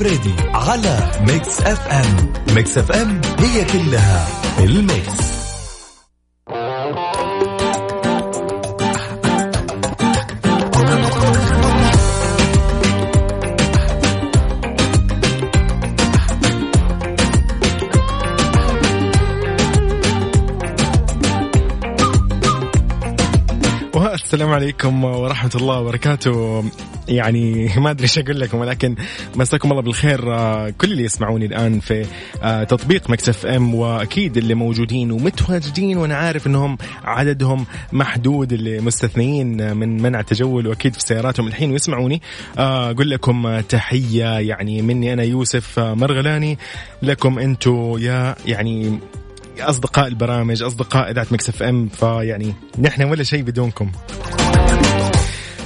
الفريدي على Mix FM. Mix FM هي كلها ال mix. السلام عليكم ورحمة الله وبركاته. يعني ما أدري إيش أقول لكم ولكن مساكم الله بالخير. آه، كل اللي يسمعوني الآن في آه، تطبيق Mix FM وأكيد اللي موجودين ومتواجدين وأنا عارف أنهم عددهم محدود اللي مستثنيين من منع التجول وأكيد في سياراتهم الحين ويسمعوني. آه، أقول لكم تحية يعني مني أنا يوسف مرغلاني. لكم أنتم يا يعني أصدقاء البرامج أصدقاء إذاعة Mix FM فيعني نحن ولا شيء بدونكم.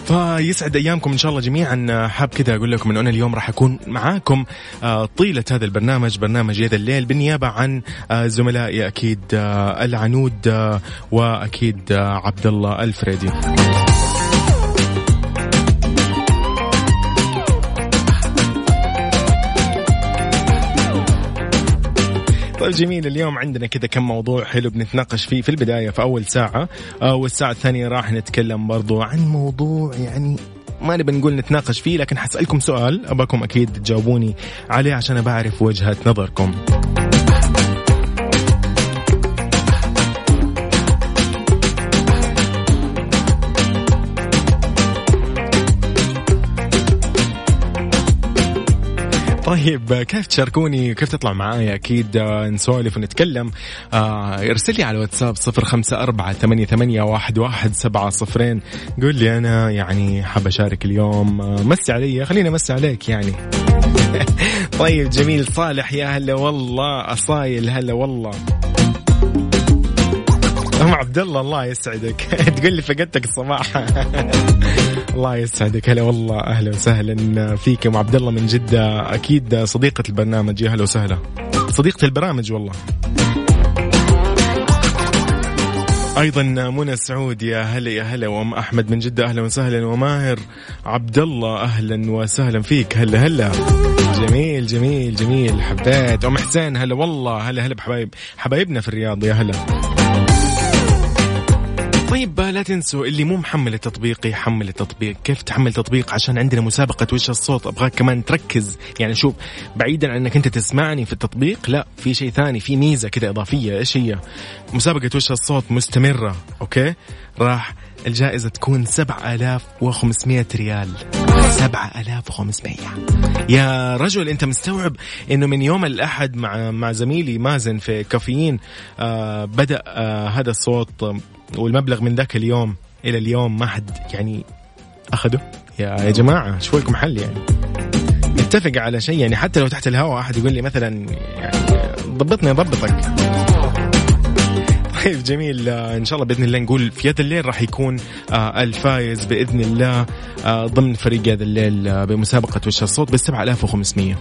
فيسعد أيامكم إن شاء الله جميعا. حاب كذا أقول لكم انه أنا اليوم راح أكون معاكم آه، طيلة هذا البرنامج برنامج يد الليل بالنيابة عن آه، زملائي أكيد آه، العنود وأكيد عبد الله الفريدي. طيب جميل. اليوم عندنا كذا كم موضوع حلو بنتناقش فيه في البداية في أول ساعة. آه، والساعة الثانية راح نتكلم برضو عن موضوع يعني ما نبي نقول نتناقش فيه لكن حسألكم سؤال أباكم أكيد تجاوبوني عليه عشان بعرف وجهة نظركم. طيب كيف تشاركوني؟ كيف تطلع معايا أكيد آه، نسولف ونتكلم. آه ارسل لي على الواتساب صفر خمسة أربعة ثمانية, ثمانية واحد, واحد سبعة صفرين. قول لي أنا يعني حاب أشارك اليوم. آه مسي علي خليني أمسي عليك يعني. طيب جميل. صالح يا هلا والله. أصايل هلا والله. أم عبد الله الله يسعدك. تقول لي فقدتك الصباح. الله يسعدك. هلا والله أهلا وسهلا فيك أم عبد الله من جدة. أكيد صديقة البرنامج يا هلا وسهلا. صديقة البرامج والله. أيضا منى سعود يا هلا يا هلا. وأم أحمد من جدة أهلا وسهلا. وماهر عبد الله أهلا وسهلا فيك. هلا هلا. جميل جميل جميل. حبيت أم حسين هلا والله. هلا هلا بحبايب حبايبنا في الرياض يا هلا. طيب لا تنسوا اللي مو محمل التطبيق يحمل التطبيق. كيف تحمل تطبيق؟ عشان عندنا مسابقة وش الصوت. أبغاك كمان تركز. يعني شوف بعيدا عن أنك أنت تسمعني في التطبيق لا في شيء ثاني في ميزة كذا إضافية. إيش هي؟ مسابقة وش الصوت مستمرة أوكي؟ راح الجائزة تكون 7500 ريال. 7500 يا رجل أنت مستوعب إنه من يوم الأحد مع مع زميلي مازن في كافيين آه بدأ آه هذا الصوت والمبلغ من ذاك اليوم إلى اليوم ما حد يعني اخذه يا يا جماعة شو لكم حل يعني؟ نتفق على شيء يعني حتى لو تحت الهواء أحد يقول لي مثلا يعني ضبطني اضبطك طيب جميل. آه، إن شاء الله بإذن الله نقول في يد الليل راح يكون آه، الفايز بإذن الله آه، ضمن فريق يد الليل بمسابقة وش الصوت؟ ب 7500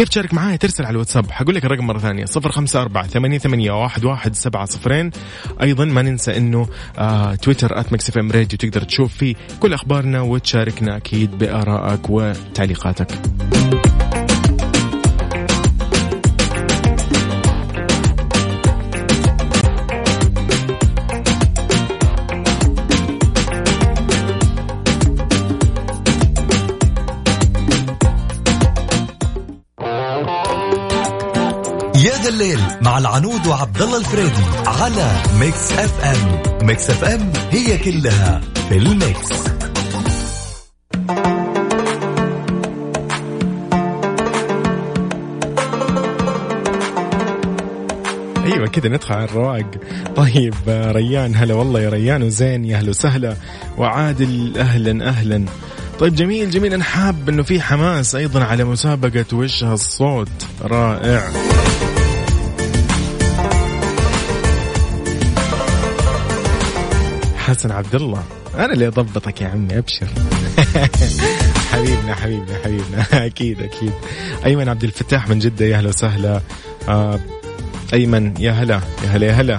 كيف تشارك معايا ترسل على الواتساب. حقول لك الرقم مرة ثانية. 054 88 ثمانية سبعة صفرين. أيضا ما ننسى إنه تويتر at Mix FM Radio تقدر تشوف فيه كل أخبارنا وتشاركنا أكيد بآرائك وتعليقاتك. الليل مع العنود وعبد الله الفريدي على Mix FM. Mix FM هي كلها في ال mix. أيوه كذا ندخل على الرواق طيب ريان هلا والله يا ريان وزين يا أهلا وسهلا وعادل أهلا أهلا. طيب جميل جميل أنا حاب إنه في حماس أيضا على مسابقة وش هالصوت رائع. حسن عبد الله أنا اللي أضبطك يا عمي أبشر. حبيبنا حبيبنا حبيبنا. أكيد أكيد. أيمن عبد الفتاح من جدة يا أهلا وسهلا. آه أيمن يا هلا يا هلا يا هلا.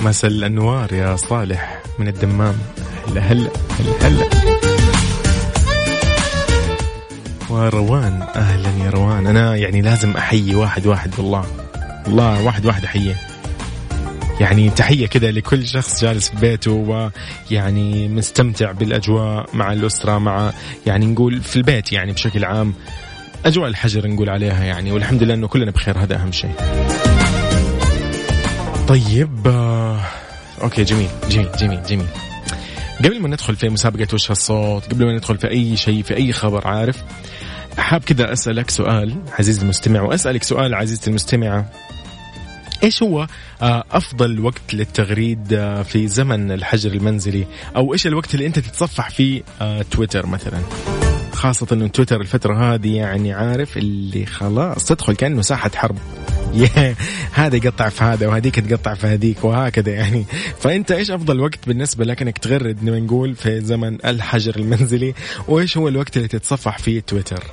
مساء الأنوار يا صالح من الدمام. هلا هلا هلا هلا. وروان أهلا يا روان. أنا يعني لازم أحيي واحد واحد والله. والله واحد واحد أحييه. يعني تحية كذا لكل شخص جالس في بيته ويعني مستمتع بالأجواء مع الأسرة مع يعني نقول في البيت يعني بشكل عام أجواء الحجر نقول عليها يعني والحمد لله إنه كلنا بخير هذا أهم شيء. طيب آه، أوكي جميل جميل جميل جميل. قبل ما ندخل في مسابقة وش هالصوت قبل ما ندخل في أي شيء في أي خبر عارف حاب كذا أسألك سؤال عزيزي المستمع وأسألك سؤال عزيزتي المستمعة إيش هو آه، أفضل وقت للتغريد آه، في زمن الحجر المنزلي؟ أو إيش الوقت اللي أنت تتصفح فيه آه، تويتر مثلا؟ خاصة إنه تويتر الفترة هذه يعني عارف اللي خلاص تدخل كأنه ساحة حرب. هذا يقطع في هذا وهذيك تقطع في هذيك وهكذا يعني. فأنت إيش أفضل وقت بالنسبة لك انك تغرد نقول في زمن الحجر المنزلي؟ وإيش هو الوقت اللي تتصفح فيه تويتر؟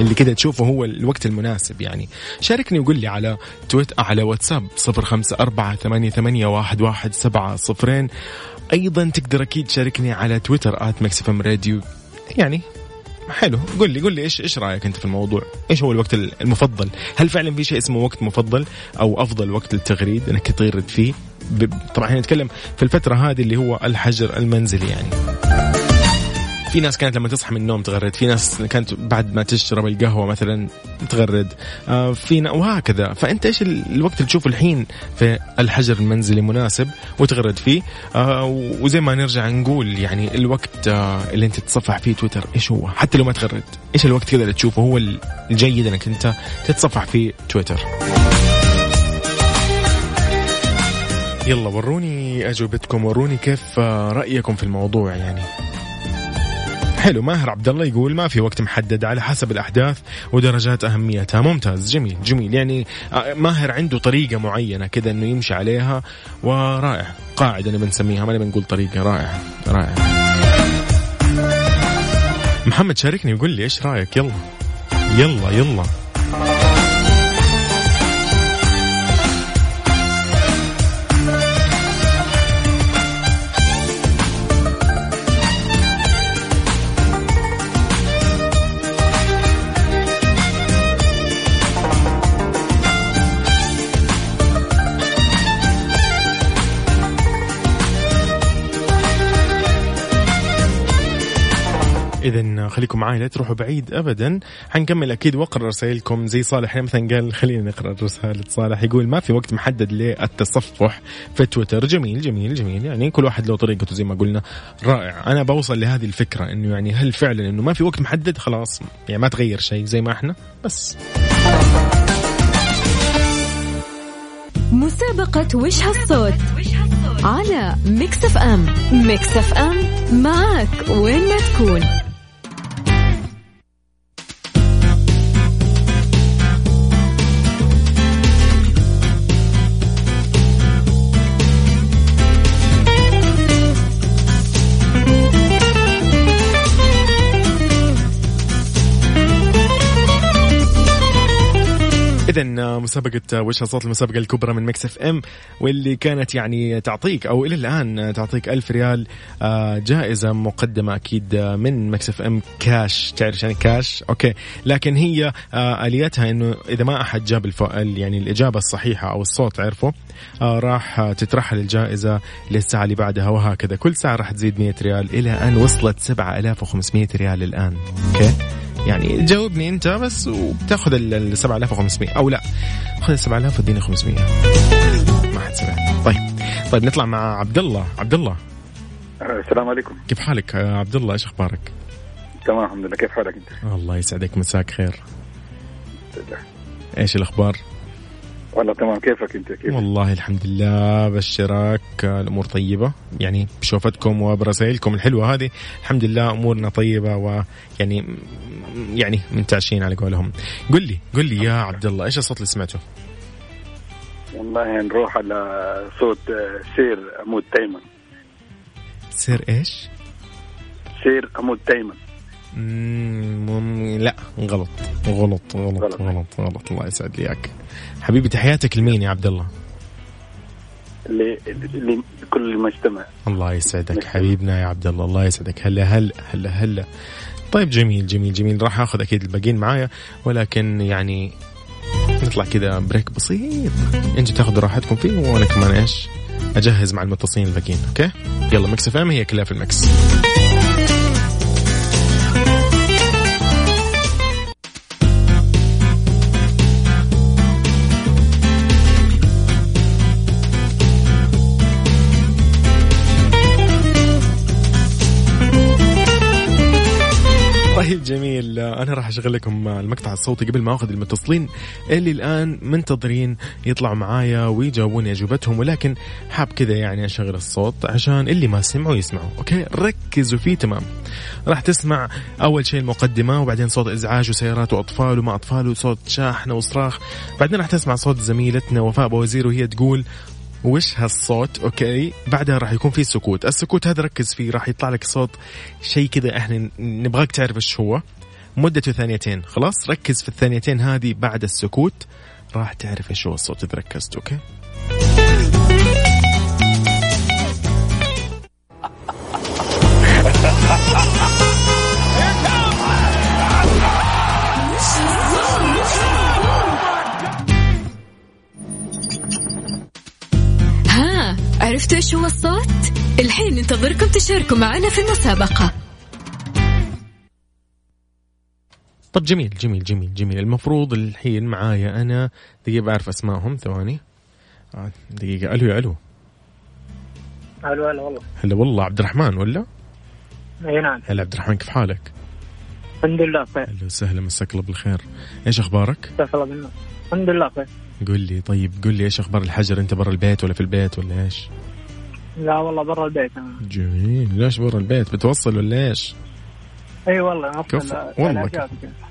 اللي كده تشوفه هو الوقت المناسب يعني. شاركني وقول لي على تويت على واتساب صفر خمسة أربعة ثمانية, ثمانية واحد, واحد سبعة صفرين. أيضا تقدر أكيد تشاركني على تويتر at Mix Radio. يعني حلو قل لي قل لي إيش إيش رأيك أنت في الموضوع؟ إيش هو الوقت المفضل؟ هل فعلا في شيء اسمه وقت مفضل أو أفضل وقت للتغريد إنك تغرد فيه؟ طبعا إحنا نتكلم في الفترة هذه اللي هو الحجر المنزلي يعني. في ناس كانت لما تصحى من النوم تغرد في ناس كانت بعد ما تشرب القهوة مثلا تغرد. آه في وهكذا. فأنت إيش الوقت اللي تشوفه الحين في الحجر المنزلي مناسب وتغرد فيه؟ آه وزي ما نرجع نقول يعني الوقت آه اللي أنت تتصفح فيه تويتر إيش هو؟ حتى لو ما تغرد. إيش الوقت كذا اللي تشوفه؟ هو الجيد أنك أنت تتصفح فيه تويتر. يلا وروني أجوبتكم وروني كيف رأيكم في الموضوع يعني. حلو ماهر عبد الله يقول ما في وقت محدد على حسب الأحداث ودرجات أهميتها. ممتاز جميل جميل. يعني آه، ماهر عنده طريقة معينة كذا إنه يمشي عليها ورائع. قاعدة نبي نسميها ما نبي نقول طريقة رائعه رائعه محمد شاركني وقول لي إيش رأيك؟ يلا. يلا يلا. اذا خليكم معي لا تروحوا بعيد ابدا. حنكمل أكيد واقرا رسائلكم. زي صالح مثلا قال خلينا نقرأ رسالة صالح يقول ما في وقت محدد للتصفح في تويتر. جميل جميل جميل. يعني كل واحد له طريقته زي ما قلنا. رائع. أنا بوصل لهذه الفكرة إنه يعني هل فعلا إنه ما في وقت محدد؟ خلاص. يعني ما تغير شيء زي ما إحنا. بس. مسابقة وش هالصوت؟ على Mix FM. Mix FM معك وين ما تكون. مسابقة وش صوت المسابقة الكبرى من Mix FM واللي كانت يعني تعطيك أو إلى الآن تعطيك ألف ريال آه، جائزة مقدمة أكيد من Mix FM. cash تعرف يعني cash؟ okay. لكن هي آه، آليتها إنه إذا ما أحد جاب الفؤل يعني الإجابة الصحيحة أو الصوت عرفه آه، راح تترحل الجائزه للساعة اللي بعدها وهكذا. كل ساعة راح تزيد 100 ريال إلى أن وصلت 7500 ريال الآن. okay. يعني جاوبني انت بس وبتاخذ ال 7500 أو لا. خذ ال 7000 واديني 500 ما حد سمع. طيب. طيب نطلع مع عبد الله عبد الله السلام عليكم. كيف حالك؟ عبد الله إيش أخبارك؟ تمام الحمد لله. كيف حالك أنت؟ الله يسعدك. مساك خير. إيش الأخبار؟ والله تمام. كيفك أنت؟ كيف والله الحمد لله بشرك الأمور طيبة. يعني بشوفتكم وبرسائلكم الحلوة هذه الحمد لله أمورنا طيبة ويعني يعني منتعشين على قولهم. قل لي قل لي يا عبد الله إيش الصوت اللي سمعته؟ والله نروح على صوت سير عمود تيمن. سير إيش؟ سير عمود تيمن. مم... لا غلط غلط غلط غلط. غلط الله يسعد لي اياك حبيبي تحياتك لمين يا عبد الله؟ لكل المجتمع. الله يسعدك حبيبنا يا عبد الله الله يسعدك. هلا هلا هلا هلا. طيب جميل جميل جميل. راح آخذ أكيد الباقيين معايا ولكن يعني نطلع كذا break بسيط. أنتوا تاخذوا راحتكم فيه وأنا كمان إيش أجهز مع المتصلين الباقيين okay؟ يلا Mix FM هي كلها في ال mix أنا راح أشغل لكم المقطع الصوتي قبل ما أخذ المتصلين. اللي الآن منتظرين يطلعوا معايا ويجاوبوني أجوبتهم ولكن حاب كذا يعني أشغل الصوت عشان اللي ما سمعوا يسمعوا. okay؟ ركزوا فيه تمام. راح تسمع أول شيء المقدمة وبعدين صوت إزعاج وسيارات وأطفال وما أطفال وصوت شاحنه وصراخ. بعدين راح تسمع صوت زميلتنا وفاء بوزير وهي تقول وش هالصوت؟ okay. بعدها راح يكون في سكوت. السكوت هذا ركز فيه راح يطلع لك صوت شيء كذا إحنا نبغاك تعرف إيش هو. مدته ثانيتين. خلاص؟ ركز في الثانيتين هذه بعد السكوت. راح تعرف إيش هو الصوت إذا ركزت أوكي؟ ها عرفتوا إيش هو الصوت؟ الحين ننتظركم تشاركوا معنا في المسابقة. طب جميل جميل جميل جميل. المفروض الحين معايا أنا. دقيقة بعرف أسمائهم. ثواني. آه، دقيقة. ألو يا ألو. ألو هلا والله. هلا والله. عبد الرحمن ولا؟ أي نعم. هلا عبد الرحمن كيف حالك؟ الحمد لله بخير. هلا وسهلا. مساك الله بالخير. إيش أخبارك؟ مساك الله بالنور. الحمد لله بخير. قل لي طيب قل لي إيش أخبار الحجر؟ أنت برا البيت ولا في البيت ولا إيش؟ لا والله برا البيت. أنا جميل. ليش برا البيت؟ بتوصل ولا إيش؟ إي والله نفس كفو. ال- والله.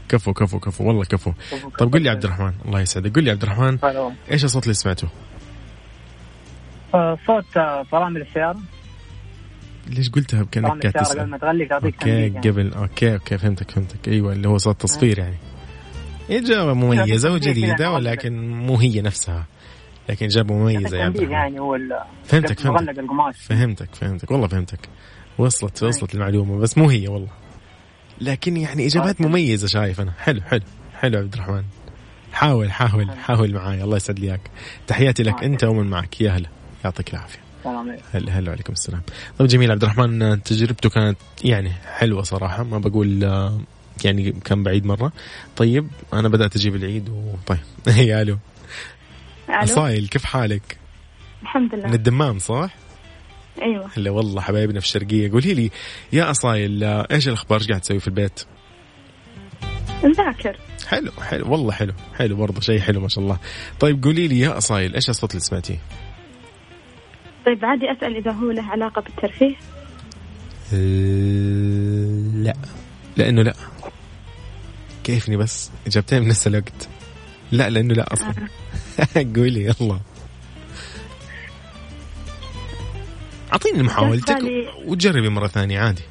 كفو. كفو كفو والله كفو. كفو. قل لي عبد الرحمن. الله يسعدك. قل لي عبد الرحمن. إيش الصوت اللي سمعته؟ آه، صوت آه، فرامل السيارة. ليش قلتها كانك قاعد السيارة قبل تسال ما تغلق تعطيك okay يعني. قبل okay okay فهمتك فهمتك. أيوه اللي هو صوت تصفير يعني. اجابه مميزة وجديدة يعني. ولكن مو هي نفسها. لكن اجابه مميزة يا عبد تنبيه الرحمن يعني هو فهمتك فهمتك. فهمتك فهمتك. والله فهمتك. وصلت وصلت المعلومة بس مو هي والله. لكن يعني إجابات مميزة شايف أنا. حلو حلو حلو عبد الرحمن. حاول حاول حاول معاي. الله يسعد لي إياك. تحياتي لك أنت ومن معك. يا هلا. يعطيك العافية. هلا هلا وعليكم السلام. طيب جميل عبد الرحمن تجربته كانت يعني حلوة صراحة. ما بقول آه، يعني كان بعيد مرة. طيب أنا بدأت أجيب العيد وطيب يا ألو. أصايل كيف حالك؟ الحمد من لله الدمام صح؟ أيوه. هلا والله حبايبنا في الشرقية. قولي لي يا أصايل آه، إيش الأخبار؟ إيش قاعد تسوي في البيت؟ نذاكر. حلو حلو والله حلو حلو برضه شيء حلو ما شاء الله. طيب قولي لي يا أصايل إيش الصوت اللي سمعتيه؟ طيب عادي أسأل إذا هو له علاقة بالترفيه. لا. لأنه لا. كيفني بس؟ إجابتين من نفس الوقت. لا لأنه لا أصلا. قولي يلا. أعطيني محاولتك وتجربي مرة ثانية عادي.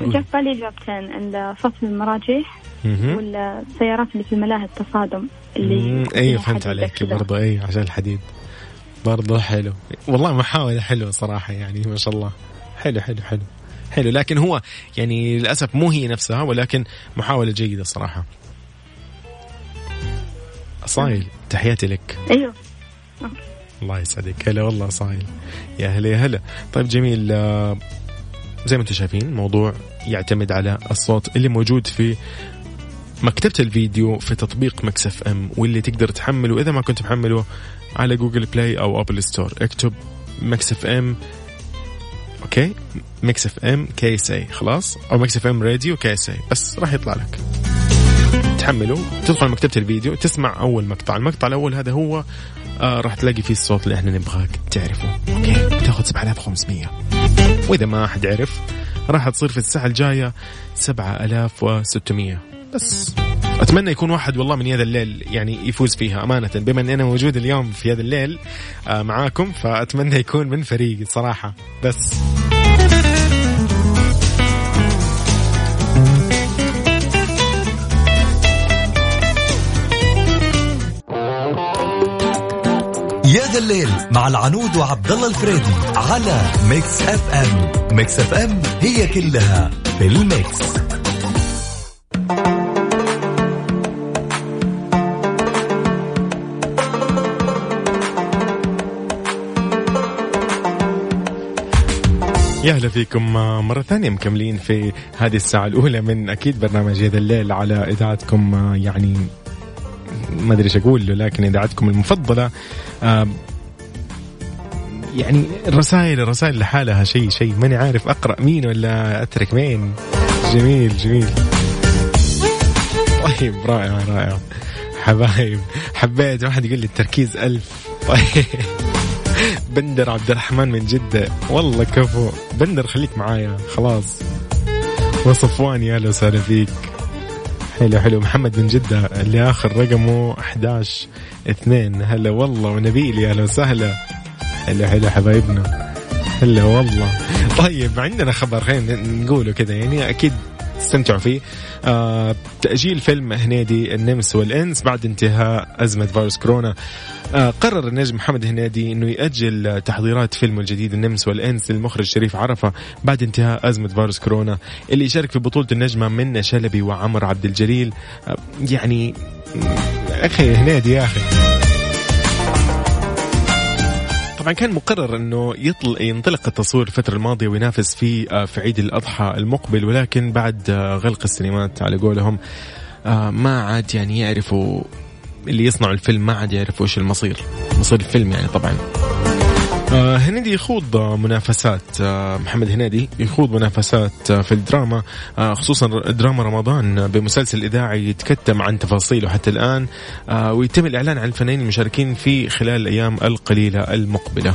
جاء في بالي اجابتين فصل المراجيح مهم. ولا السيارات اللي في ملاهي التصادم اللي أيوه فهمت عليك. برضه أيوه عشان الحديد برضه حلو. والله محاولة حلوة صراحة يعني ما شاء الله. حلو حلو حلو. حلو. لكن هو يعني للأسف مو هي نفسها ولكن محاولة جيدة صراحة. صايل تحياتي لك. أيوه. الله يسعدك. هلا والله صايل. يا هلا يا هلا. طيب جميل آه، زي ما أنتم شايفين الموضوع يعتمد على الصوت اللي موجود في مكتبة الفيديو في تطبيق Mix FM واللي تقدر تحمله إذا ما كنت محمله على Google Play أو Apple Store. اكتب Mix FM okay؟ Mix FM KSA خلاص؟ أو Mix FM Radio KSA بس راح يطلع لك. تحمله تدخل مكتبة الفيديو تسمع أول مقطع. المقطع الأول هذا هو آه راح تلاقي فيه الصوت اللي إحنا نبغاك تعرفه. okay؟ بتاخذ 7500 وإذا ما حد عرف راح تصير في الساعة الجاية 7600 بس أتمنى يكون واحد والله من هذا الليل يعني يفوز فيها أمانة. بما اني أنا موجود اليوم في هذا الليل آه معاكم فأتمنى يكون من فريقي صراحة. بس يا ذا ذا الليل مع العنود وعبد الله الفريدي على Mix FM. Mix FM هي كلها في ال Mix. يا أهلا فيكم مرة ثانية مكملين في هذه الساعة الأولى من أكيد برنامج يا ذا الليل على إذاعتكم يعني ما أدري إيش أقول له لكن إذاعتكم المفضلة آه، يعني الرسائل الرسائل لحالها شيء شيء ماني عارف أقرأ مين ولا أترك مين. جميل جميل. طيب رائع رائع. حبايب حبيت واحد يقول لي التركيز ألف. طيب. بندر عبد الرحمن من جدة. والله كفو. بندر خليك معايا خلاص. وصفوان يا أهلا وسهلا فيك. حلو حلو محمد من جدة. اللي آخر رقمه 11 اثنين. هلا والله ونبيل يا أهلا وسهلا. حلو حلو حبايبنا. هلا والله. طيب عندنا خبر خلينا نقوله كذا. يعني أكيد تستمتعوا فيه. آه تأجيل فيلم هنيدي النمس والإنس بعد انتهاء أزمة فيروس كورونا. آه قرر النجم محمد هنيدي أنه يأجل تحضيرات فيلمه الجديد النمس والإنس للمخرج شريف عرفة بعد انتهاء أزمة فيروس كورونا. اللي يشارك في بطولة النجمة منة شلبي وعمر عبد الجليل. آه يعني أخي هنيدي يا أخي. طبعا كان مقرر إنه يطل ينطلق التصوير الفترة الماضية وينافس في آه، في عيد الأضحى المقبل ولكن بعد آه، غلق السينمات على قولهم آه، ما عاد يعني يعرفوا اللي يصنعوا الفيلم ما عاد يعرفوا إيش المصير. مصير الفيلم يعني طبعا. هنيدي يخوض آه، منافسات آه محمد هنيدي يخوض منافسات آه في الدراما آه خصوصا دراما رمضان بمسلسل إذاعي يتكتم عن تفاصيله حتى الآن آه ويتم الإعلان عن الفنانين المشاركين فيه خلال الأيام القليلة المقبلة.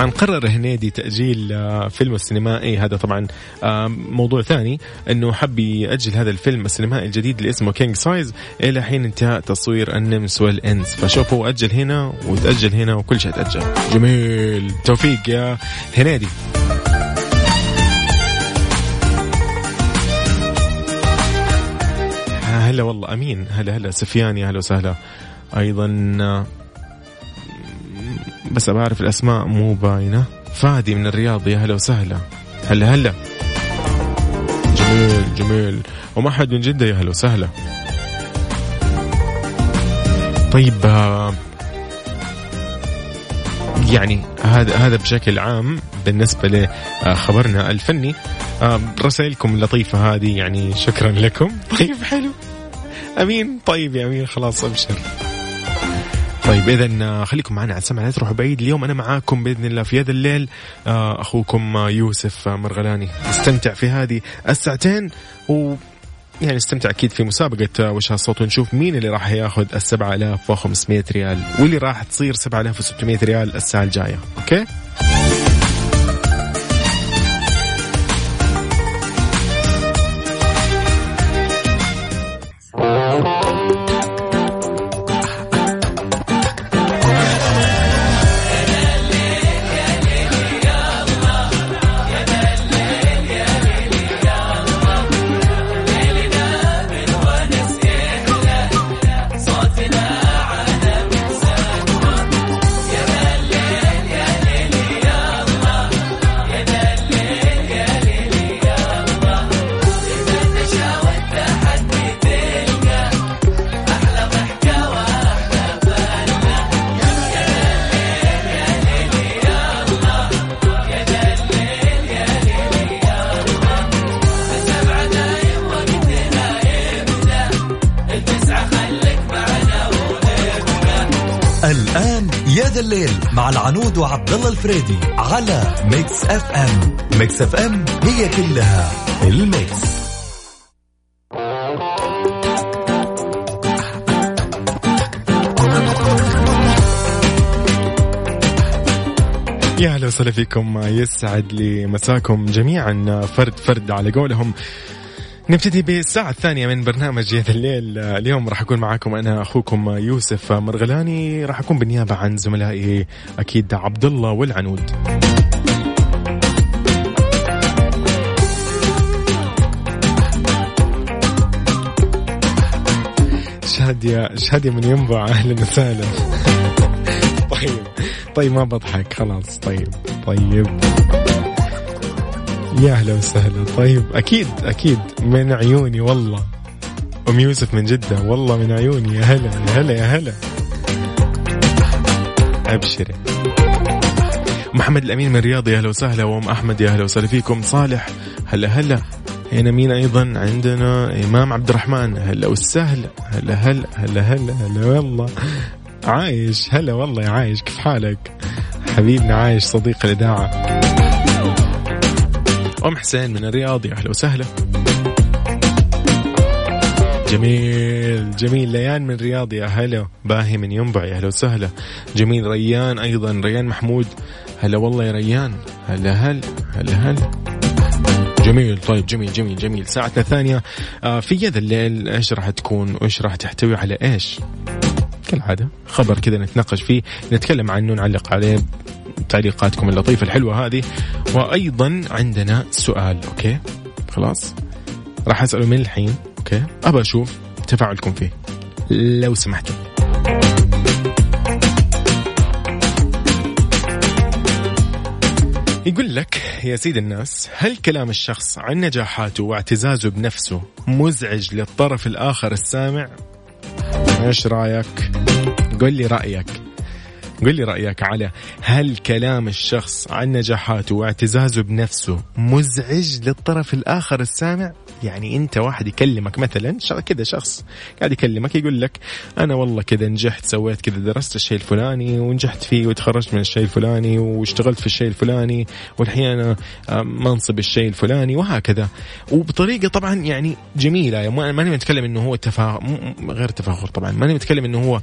طبعا قرر هنيدي تأجيل آه، فيلمه السينمائي. هذا طبعا آه، موضوع ثاني إنه حب يأجل هذا الفيلم السينمائي الجديد اللي اسمه King Size إلى حين انتهاء تصوير النمس والإنس. فشوف هو أجل هنا وتأجل هنا وكل شيء تأجل. جميل. توفيق يا هنيدي هلا والله أمين. هلا هلا سفيان يا هلا وسهلا. أيضا بس بعرف الأسماء مو باينة. فادي من الرياض يا هلا وسهلا. هلا هلا. جميل جميل. وما حد من جدة يا هلا وسهلا. طيب آه، يعني هذا هذا بشكل عام بالنسبة لخبرنا الفني. آه، رسائلكم اللطيفة هذه يعني شكرا لكم. طيب حلو. أمين. طيب يا أمين خلاص أبشر. طيب اذا خليكم معنا على السمع لا تروحوا بعيد. اليوم أنا معاكم بإذن الله في هذا الليل. آه، أخوكم يوسف مرغلاني. استمتع في هذه الساعتين و يعني استمتع أكيد في مسابقة وش هالصوت ونشوف مين اللي راح ياخذ ال 7500 ريال واللي راح تصير 7600 ريال الساعة الجاية، أوكي؟ الآن يا ذا الليل مع العنود وعبد الله الفريدي على Mix FM Mix FM هي كلها ال Mix. يا أهلا وسهلا فيكم. يسعد لي مساكم جميعا. فرد فرد على قولهم. نبتدي بالساعة الثانية من برنامج يا ذا الليل. اليوم راح أكون معاكم أنا أخوكم يوسف مرغلاني. راح أكون بالنيابة عن زملائي أكيد عبد الله والعنود. شادية شادية من ينبع أهلا وسهلا طيب. طيب ما بضحك. خلاص. طيب. طيب. يا أهلا وسهلا. طيب أكيد أكيد. من عيوني والله. أم يوسف من جدة. والله من عيوني. يا هلا يا هلا يا هلا. أبشري محمد الأمين من رياض يا أهلا وسهلا. وأم أحمد يا أهلا وسهلا. فيكم صالح. هلا هلا. هنا مين أيضا؟ عندنا إمام عبد الرحمن. هلا وسهلا. هلا هلا هلا هلا هلا والله. عايش. هلا والله يا عايش. كيف حالك؟ حبيبنا عايش صديق الإذاعة. أم حسين من الرياض يا أهلا وسهلا. جميل جميل. ليان من الرياض يا هلا. باهي من ينبع يا هلا وسهلا. جميل. ريان أيضا ريان محمود. هلا والله يا ريان. هلا هلا هلا هلا جميل. طيب جميل جميل جميل. ساعتنا الثانية آه في يا ذا الليل إيش راح تكون؟ وايش راح تحتوي على إيش؟ كالعادة خبر كذا نتناقش فيه. نتكلم عنه نعلق عليه. تعليقاتكم اللطيفة الحلوة هذه. وأيضا عندنا سؤال okay؟ خلاص. راح أسأله من الحين okay؟ أبى أشوف تفاعلكم فيه لو سمحتوا يقول لك يا سيد الناس هل كلام الشخص عن نجاحاته واعتزازه بنفسه مزعج للطرف الآخر السامع؟ إيش رأيك؟ قل لي رأيك. قل لي رأيك على هل كلام الشخص عن نجاحاته واعتزازه بنفسه مزعج للطرف الآخر السامع؟ يعني انت واحد يكلمك مثلا كذا شخص قاعد يكلمك يقول لك أنا والله كذا نجحت سويت كذا درست الشيء الفلاني ونجحت فيه وتخرجت من الشيء الفلاني واشتغلت في الشيء الفلاني والحين أنا منصب الشيء الفلاني وهكذا. وبطريقة طبعا يعني جميلة. يعني ماني متكلم إنه هو تفاخر غير تفاخر طبعا. ماني متكلم إنه هو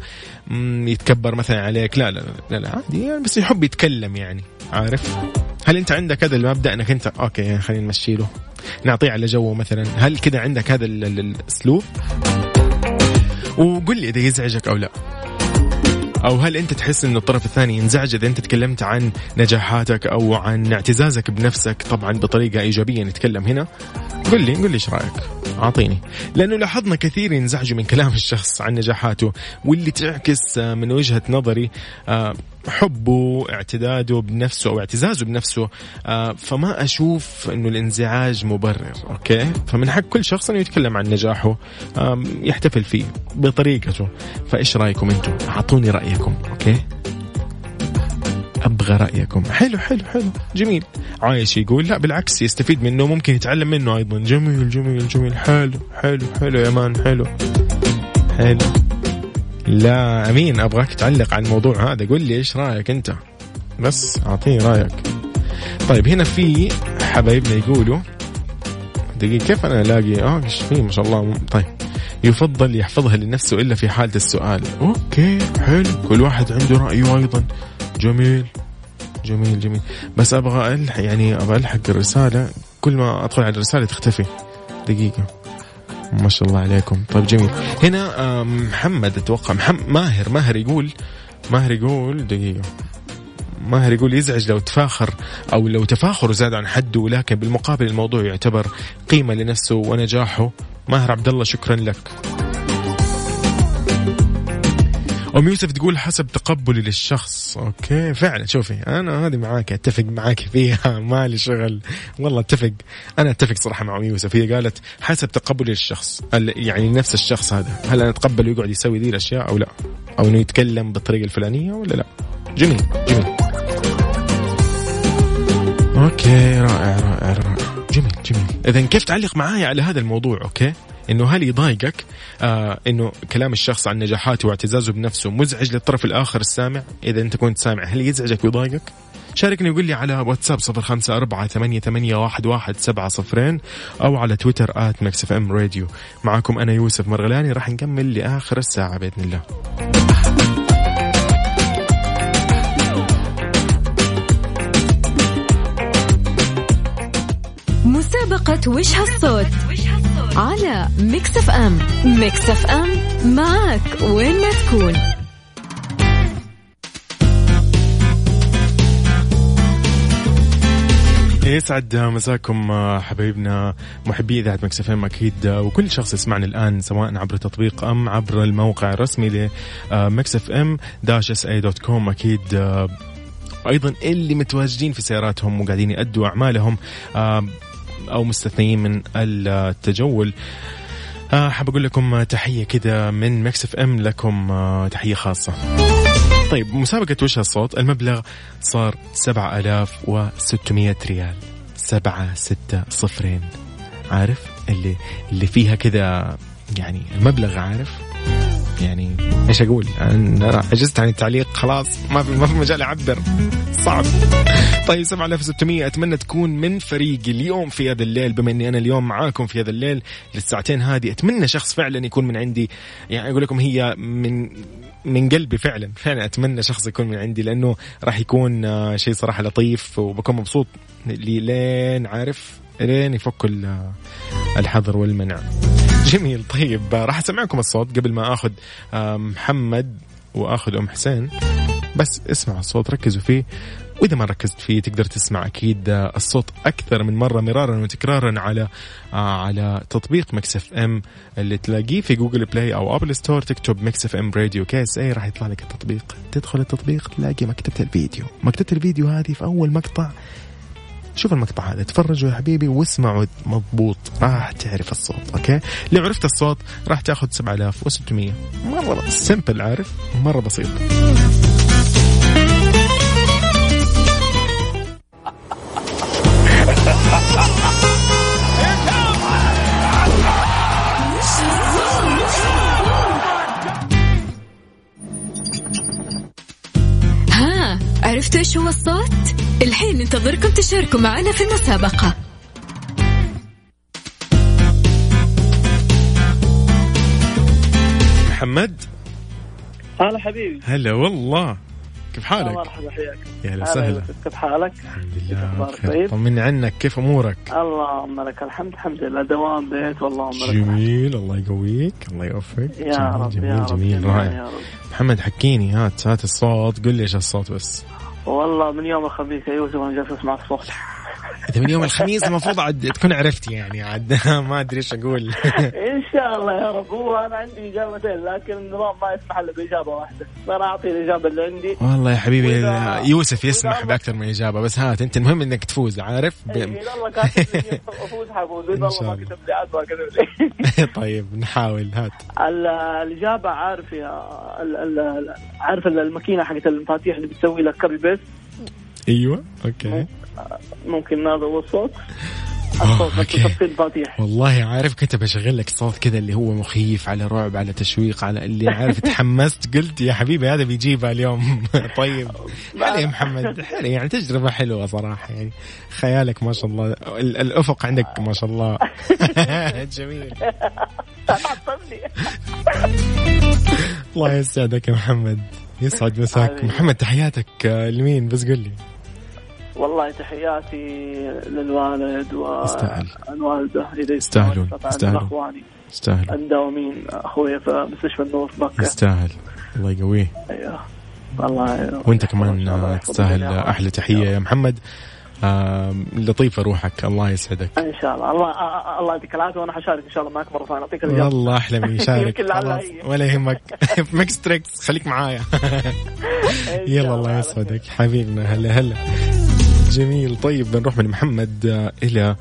يتكبر مثلا عليك. لا لا لا, لا عادي يعني بس يحب يتكلم يعني عارف؟ هل أنت عندك هذا المبدأ إنك انت أوكي خلينا نمشي له. نعطيه على جوه مثلا. هل كذا عندك هذا الأسلوب؟ وقل لي إذا يزعجك أو لا. أو هل أنت تحس ان الطرف الثاني ينزعج إذا أنت تكلمت عن نجاحاتك أو عن اعتزازك بنفسك؟ طبعا بطريقة إيجابية نتكلم هنا. قل لي قل لي إيش رأيك؟ أعطيني. لأنه لاحظنا كثير ينزعجوا من كلام الشخص عن نجاحاته واللي تعكس من وجهة نظري آه، حبه اعتداده بنفسه أو اعتزازه بنفسه آه، فما أشوف إنه الانزعاج مبرر okay؟ فمن حق كل شخص إنه يتكلم عن نجاحه يحتفل فيه بطريقته. فإيش رأيكم أنتم؟ أعطوني رأيكم okay؟ أبغى رأيكم. حلو حلو حلو جميل. عايش يقول لا بالعكس يستفيد منه ممكن يتعلم منه أيضا. جميل جميل جميل. حلو حلو حلو يا man حلو. حلو. لا أمين أبغاك تعلق على الموضوع هذا. قول لي إيش رأيك أنت؟ بس اعطيني رأيك. طيب هنا في حبايبنا يقولوا دقيقة كيف أنا ألاقي؟ آه إيش في؟ ما شاء الله. طيب يفضل يحفظها لنفسه إلا في حالة السؤال. أوكي حلو. كل واحد عنده رأيه أيضا. جميل. جميل جميل. بس أبغى الحق يعني أبغى ألحق الرسالة كل ما أدخل على الرسالة تختفي. دقيقة. ما شاء الله عليكم. طيب جميل. هنا محمد أتوقع محمد ماهر ماهر يقول ماهر يقول دقيقة. ماهر يقول يزعج لو تفاخر أو لو تفاخر زاد عن حده ولكن بالمقابل الموضوع يعتبر قيمة لنفسه ونجاحه. ماهر عبد الله شكرا لك. أم يوسف تقول حسب تقبلي للشخص. أوكي فعلا شوفي أنا هذه معاك أتفق معاك فيها مالي شغل. والله أتفق أنا أتفق صراحة مع أم يوسف. هي قالت حسب تقبلي للشخص يعني نفس الشخص هذا هل أنا أتقبل ويقعد يسوي ذي الأشياء أو لا؟ أو إنه يتكلم بالطريقة الفلانية ولا لا؟ جميل جميل. okay رائع رائع رائع. جميل جميل. اذا كيف تعلق معايا على هذا الموضوع؟ okay؟ إنه هل يضايقك؟ آه إنه كلام الشخص عن نجاحاته واعتزازه بنفسه مزعج للطرف الآخر السامع؟ إذا أنت كنت سامع هل يزعجك ويضايقك؟ شاركني وقول لي على واتساب صفر خمسة أربعة ثمانية, ثمانية واحد, واحد سبعة صفرين أو على تويتر at Mix FM Radio. معكم أنا يوسف مرغلاني راح نكمل لآخر الساعة بإذن الله. مسابقة وش هالصوت؟ على Mix FM. Mix FM معك وين ما تكون. يسعد مساكم آه، حبايبنا محبي إذاعة Mix FM أكيد آه، وكل شخص يسمعنا الآن سواء عبر التطبيق أم عبر الموقع الرسمي ل Mix FM dash SA dot com أكيد آه، وأيضا اللي متواجدين في سياراتهم وقاعدين يأدوا أعمالهم آه، أو مستثنيين من التجول. آه، حاب أقول لكم تحية كذا من Mix FM لكم آه، تحية خاصة. طيب مسابقة وش الصوت؟ المبلغ صار 7600 ريال. سبعة ستة صفرين. عارف؟ اللي اللي فيها كذا يعني المبلغ عارف؟ يعني إيش أقول؟ أنا عجزت عن التعليق خلاص ما في ما في مجال أعبر. صعب. طيب 7600 أتمنى تكون من فريقي اليوم في هذا الليل بما إني أنا اليوم معاكم في هذا الليل للساعتين هذه. أتمنى شخص فعلا يكون من عندي يعني أقول لكم هي من من قلبي فعلا. فعلا أتمنى شخص يكون من عندي لأنه راح يكون آه، شيء صراحة لطيف وبكون مبسوط لي لين عارف؟ لين يفك ال- الحظر والمنع. جميل. طيب راح أسمعكم الصوت قبل ما آخذ آه، محمد وآخذ أم حسين. بس اسمع الصوت ركزوا فيه. وإذا ما ركزت فيه تقدر تسمع أكيد آه، الصوت أكثر من مرة مرارا وتكرارا على آه، على تطبيق Mix FM اللي تلاقيه في Google Play أو Apple Store. تكتب Mix FM Radio KSA راح يطلع لك التطبيق. تدخل التطبيق تلاقي مكتبة الفيديو. مكتبة الفيديو هذه في أول مقطع شوف المقطع هذا. تفرجوا يا حبيبي واسمعوا مضبوط. راح تعرف الصوت okay؟ لو عرفت الصوت راح تاخذ 7600 مرة simple عارف؟ مرة بسيط. عرفتوا إيش هو الصوت؟ الحين ننتظركم تشاركوا معنا في المسابقة. محمد؟ هلا حبيبي. هلا والله. كيف يا حالك؟ مرحبا حياك. يا هلا هلا وسهلا. كيف حالك؟ الحمد لله طيب؟ طمني عنك كيف أمورك؟ اللهم لك الحمد الحمد لله. دوام بيت واللهم لك. جميل الله يقويك الله يوفقك. يا جميل رب جميل يا رب جميل. رائع. يا رب. محمد حكيني هات هات الصوت قل لي إيش الصوت بس. والله من يوم الخميس يا يوسف أنا جالس أسمع الصوت انت من يوم الخميس المفروض عاد تكون عرفت يعني عاد ما أدري إيش أقول. إن شاء الله يا رب. هو أنا عندي إجابتين لكن النظام ما يسمح الا بإجابة واحدة. فانا أعطي الإجابة اللي عندي. والله يا حبيبي وإذا- يوسف يسمح بأكثر من إجابة بس هات أنت المهم إنك تفوز عارف؟ إيه، ب... إذا الله كاتب أفوز حفوز. واذا إن الله ما. كتب لي عاد ما كتب لي. طيب نحاول هات. ال- الإجابة عارف يا ال- ال- ال- عارف ال- الماكينة حقت المفاتيح اللي بتسوي لك copy paste؟ أيوه okay. ممكن هذا هو الصوت؟ أوه، الصوت بس okay. تفصيل مفاتيح والله عارف كنت بشغل لك صوت كذا اللي هو مخيف على رعب على تشويق على اللي عارف تحمست. قلت يا حبيبي هذا بيجيبها اليوم. طيب. حلو يا محمد. حلو يعني تجربة حلوة صراحة يعني. خيالك ما شاء الله. ال- الأفق عندك ما شاء الله. جميل. الله يسعدك يا محمد. يسعد مساك. محمد تحياتك. آه، لمين؟ بس قل لي. والله تحياتي للوالد. والوالده إذا يستاهلون. يستاهلون. اخواني يستاهل المداومين أخوي في مستشفى النور في مكة. يستاهل. الله يقويه. أيوه. والله وأنت كمان تستاهل أحلى تحية يا محمد. لطيفة روحك. الله يسعدك. إن شاء الله. الله الله يعطيك العافية وأنا حشارك إن شاء الله معك مرة ثانية. أعطيك الإجابة. والله أحلى من يشارك. ولا يهمك. في Mix Tricks خليك معايا. يلا الله. يسعدك. حبيبنا هلا هلا. جميل. طيب بنروح من محمد إلى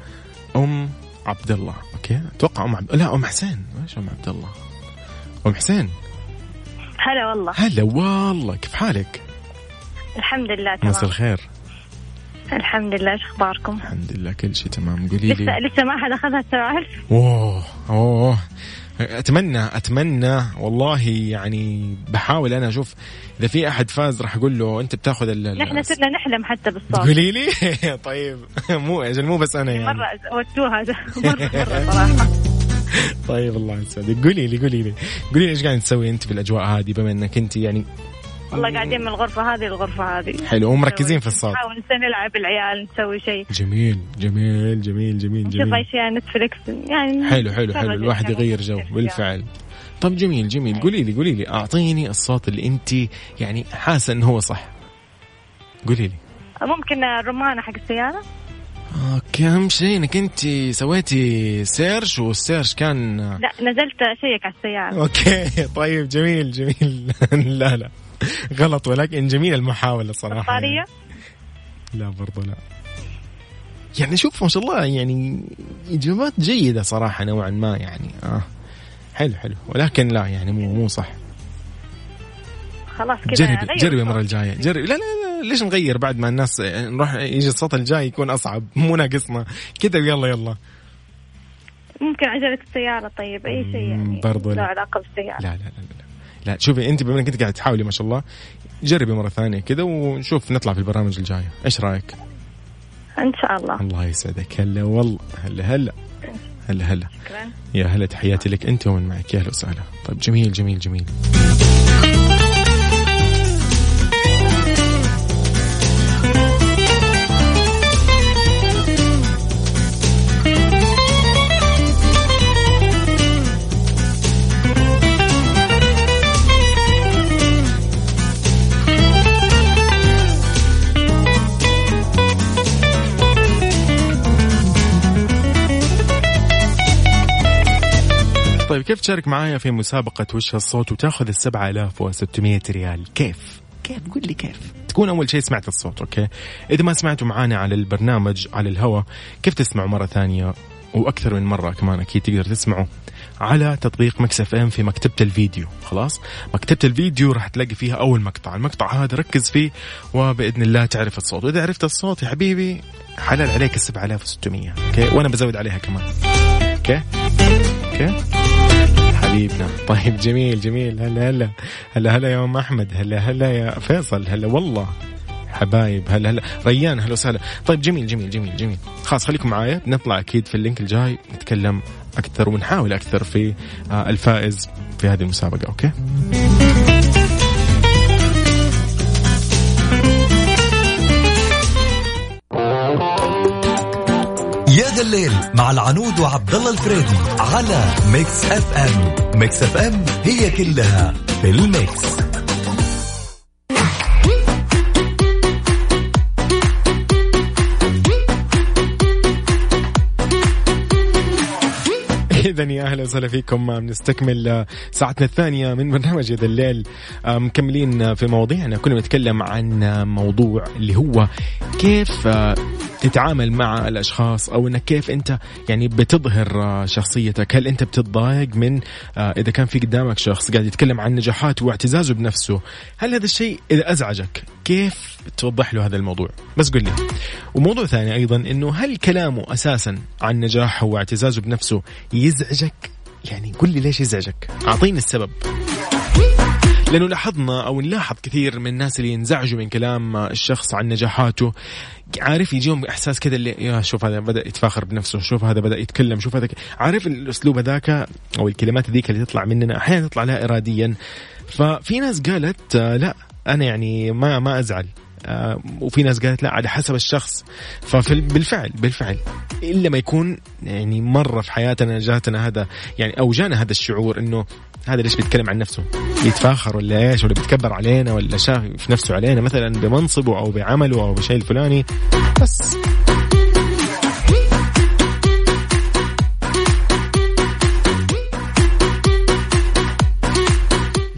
أم عبد الله. okay. أتوقع أم عبد لا أم حسين. إيش أم عبد الله؟ أم حسين. هلا والله. هلا والله. كيف حالك؟ الحمد لله مساء تمام الخير. الحمد لله إيش أخباركم؟ الحمد لله كل شيء تمام. قولي لسه لي. لسه ما حد أخذها السؤال أوه أوه. أتمنى أتمنى والله يعني بحاول أنا أشوف إذا في أحد فاز راح أقول له أنت بتاخذ ال نحن صرنا نحلم حتى بالصوت. تقولي لي؟ طيب. مو أجل مو بس أنا يعني. مرة ودوها مرة مرة صراحة. طيب الله يسعدك. قولي لي قولي لي. قولي لي إيش قاعد تسوي أنت في الاجواء هذه بما إنك أنت يعني والله قاعدين من الغرفة هذه للغرفة هذه. حلو ومركزين في الصوت نحاول نلعب العيال نسوي شيء. جميل جميل جميل جميل نشوف جميل. أشياء نتفلكس يعني حلو حلو حلو. الواحد يغير جو. بالفعل. طب جميل جميل. قولي لي قولي لي أعطيني الصوت اللي أنت يعني حاسة إنه هو صح. قولي لي. ممكن الرمانة حق السيارة؟ okay اهم شيء إنك أنت سويتي search وال search كان لا نزلت اشيك على السيارة. okay طيب جميل جميل. لا لا. غلط ولكن جميل المحاولة صراحة. بطارية لا برضو لا. يعني شوف ما شاء الله يعني إجابات جيدة صراحة نوعا ما يعني. آه. حلو حلو. ولكن لا يعني مو مو صح. خلاص كذا جربي جربي. المره الجاية. جربي لا لا لا ليش نغير بعد ما الناس نروح يجي الصوت الجاي يكون أصعب؟ مو ناقصنا. كذا يلا يلا. ممكن عجلة السيارة طيب أي شيء يعني. برضو لا. له علاقة بالسيارة. لا لا لا لا. لا, شوفي انت بما انك انت قاعد تحاولي ما شاء الله جربي مرة ثانية كذا ونشوف نطلع في البرامج الجايه إيش رأيك؟ إن شاء الله. الله يسعدك. هلا والله هلا هلا. هلا هلا. شكرا. يا هلا تحياتي لك أنت ومن معك. يا أهلا وسهلا. طيب جميل جميل جميل. كيف تشارك معايا في مسابقة وش الصوت وتاخذ ال 7600 ريال؟ كيف؟ كيف؟ قول لي كيف؟ تكون أول شيء سمعت الصوت okay؟ إذا ما سمعتوا معانا على البرنامج على الهواء كيف تسمعوا مرة ثانية؟ وأكثر من مرة كمان أكيد تقدر تسمعوا على تطبيق Mix FM في مكتبة الفيديو. خلاص؟ مكتبة الفيديو راح تلاقي فيها أول مقطع. المقطع هذا ركز فيه وبإذن الله تعرف الصوت. وإذا عرفت الصوت يا حبيبي حلال عليك ال 7600 okay؟ وأنا بزود عليها كمان. okay؟ okay؟ حبيبنا. طيب جميل جميل. هلا هلا. هلا هلا يا أم أحمد. هلا هلا يا فيصل. هلا والله. حبايب. هلا هلا. ريان هلا وسهلا. طيب جميل جميل جميل جميل. خلاص خليكم معايا. نطلع أكيد في ال link الجاي نتكلم أكثر ونحاول أكثر في آه، الفائز في هذه المسابقة okay؟ ذا الليل مع العنود وعبد الله الفريدي على Mix FM. Mix FM هي كلها في ال mix. إذا يا أهلا وسهلا فيكم. بنستكمل ساعتنا الثانية من برنامج يا ذا الليل. مكملين في مواضيعنا. كنا بنتكلم عن موضوع اللي هو كيف تتعامل مع الأشخاص أو إنك كيف أنت يعني بتظهر آه، شخصيتك؟ هل أنت بتتضايق من آه، إذا كان في قدامك شخص قاعد يتكلم عن نجاحاته واعتزازه بنفسه؟ هل هذا الشيء إذا أزعجك كيف توضح له هذا الموضوع؟ بس قل لي. وموضوع ثاني أيضا إنه هل كلامه أساسا عن نجاحه واعتزازه بنفسه يزعجك؟ يعني قل لي ليش يزعجك؟ أعطيني السبب. لأنه لاحظنا أو نلاحظ كثير من الناس اللي ينزعجوا من كلام الشخص عن نجاحاته. عارف يجيهم إحساس كذا اللي يا شوف هذا بدأ يتفاخر بنفسه شوف هذا بدأ يتكلم شوف هذا عارف الأسلوب هذاك أو الكلمات ذيك اللي تطلع مننا أحيانا تطلع لا اراديا. ففي ناس قالت آه، لا أنا يعني ما ما أزعل. وفي ناس قالت لا على حسب الشخص. فبالفعل بالفعل إلا ما يكون يعني مرة في حياتنا جاتنا هذا يعني أو جانا هذا الشعور إنه هذا ليش بيتكلم عن نفسه؟ يتفاخر ولا إيش؟ ولا بيتكبر علينا ولا شايف نفسه علينا مثلا بمنصبه أو بعمله أو بشيء الفلاني. بس.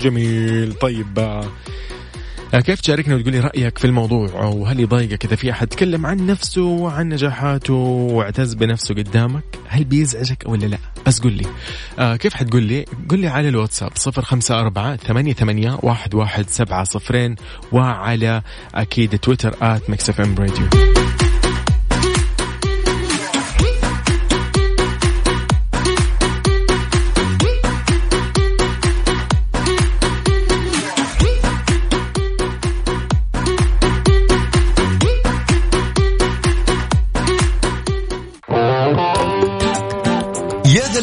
جميل. طيب آه، آه، كيف تشاركنا وتقول لي رأيك في الموضوع؟ أو هل يضايقك إذا في أحد تكلم عن نفسه وعن نجاحاته واعتز بنفسه قدامك؟ هل بيزعجك ولا لا؟ بس قل لي. آه كيف حتقول لي؟ قل لي على الواتساب صفر خمسة أربعة ثمانية ثمانية واحد واحد سبعة صفرين وعلى أكيد تويتر إف إم راديو.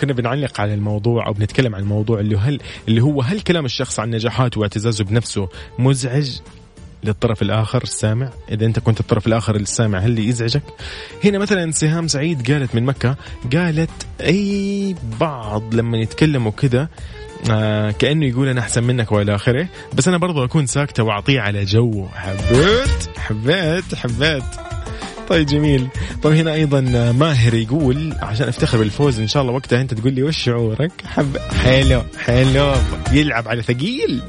كنا بنعلق على الموضوع أو بنتكلم عن الموضوع اللي هل اللي هو هل كلام الشخص عن نجاحاته واعتزازه بنفسه مزعج للطرف الآخر؟ السامع إذا أنت كنت الطرف الآخر السامع هل يزعجك؟ هنا مثلا سهام سعيد قالت من مكة قالت أي بعض لما يتكلموا كذا آه كأنه يقول أنا أحسن منك وإلى آخره. بس أنا برضو أكون ساكتة وأعطيه على جو. حبيت؟ حبيت؟ حبيت. طيب جميل. طيب هنا أيضا ماهر يقول عشان أفتخر بالفوز إن شاء الله وقتها أنت تقول لي وش شعورك؟ حب. حلو حلو. يلعب على ثقيل.